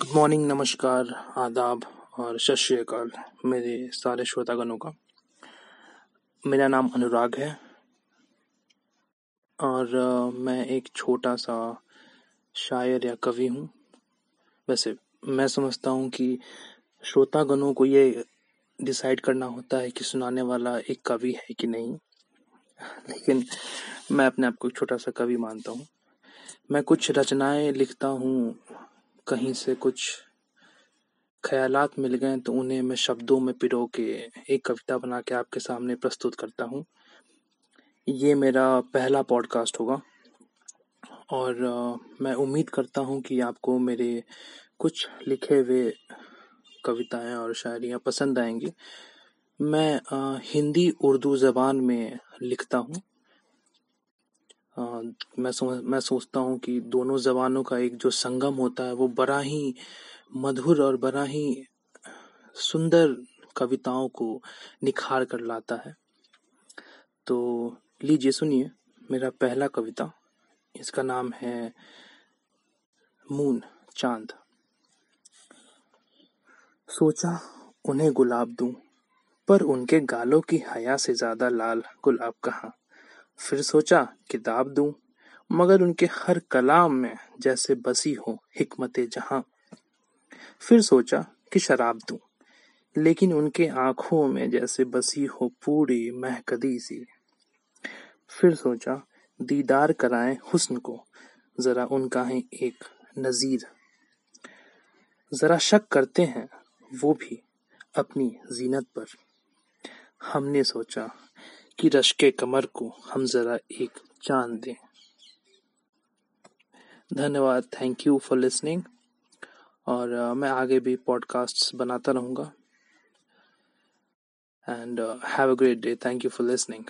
Good morning नमस्कार, आदाब और सत श्री अकाल मेरे सारे श्रोतागणों का। मेरा नाम अनुराग है और मैं एक छोटा सा शायर या कवि हूँ। वैसे मैं समझता हूँ कि श्रोतागणों को ये डिसाइड करना होता है कि सुनाने वाला एक कवि है कि नहीं। लेकिन मैं अपने आप को एक छोटा सा कवि मानता हूँ। मैं कुछ रचनाएँ लिखता हूँ कहीं से कुछ ख्यालात मिल गए तो उन्हें मैं शब्दों में पिरो के एक कविता बना के आपके सामने प्रस्तुत करता हूँ। ये मेरा पहला पॉडकास्ट होगा। और मैं उम्मीद करता हूँ कि आपको मेरे कुछ लिखे हुए कविताएँ और शायरियाँ पसंद आएँगी। मैं हिंदी उर्दू ज़बान में लिखता हूँ। मैं मैं सोचता हूँ कि दोनों ज़बानों का एक जो संगम होता है, वो बड़ा ही मधुर और बड़ा ही सुंदर कविताओं को निखार कर लाता है। तो लीजिए सुनिए मेरा पहला कविता। इसका नाम है मून चाँद। सोचा उन्हें गुलाब दूँ, पर उनके गालों की हया से ज़्यादा लाल गुलाब कहाँ? फिर सोचा, किताब दूँ, मगर उनके हर कलाम में जैसे बसी हो हिकमत जहाँ। फिर सोचा कि शराब दूँ, लेकिन उनके आँखों में जैसे बसी हो पूरी महकदी सी। फिर सोचा, दीदार कराएँ हुस्न को, जरा उनका है एक नजीर। जरा शक करते हैं, वो भी अपनी जीनत पर। हमने सोचा कि रश्के कमर को हम जरा एक चाँद दें। धन्यवाद। थैंक यू फॉर लिसनिंग और uh, मैं आगे भी पॉडकास्ट्स बनाता रहूँगा। And have a great day thank you for listening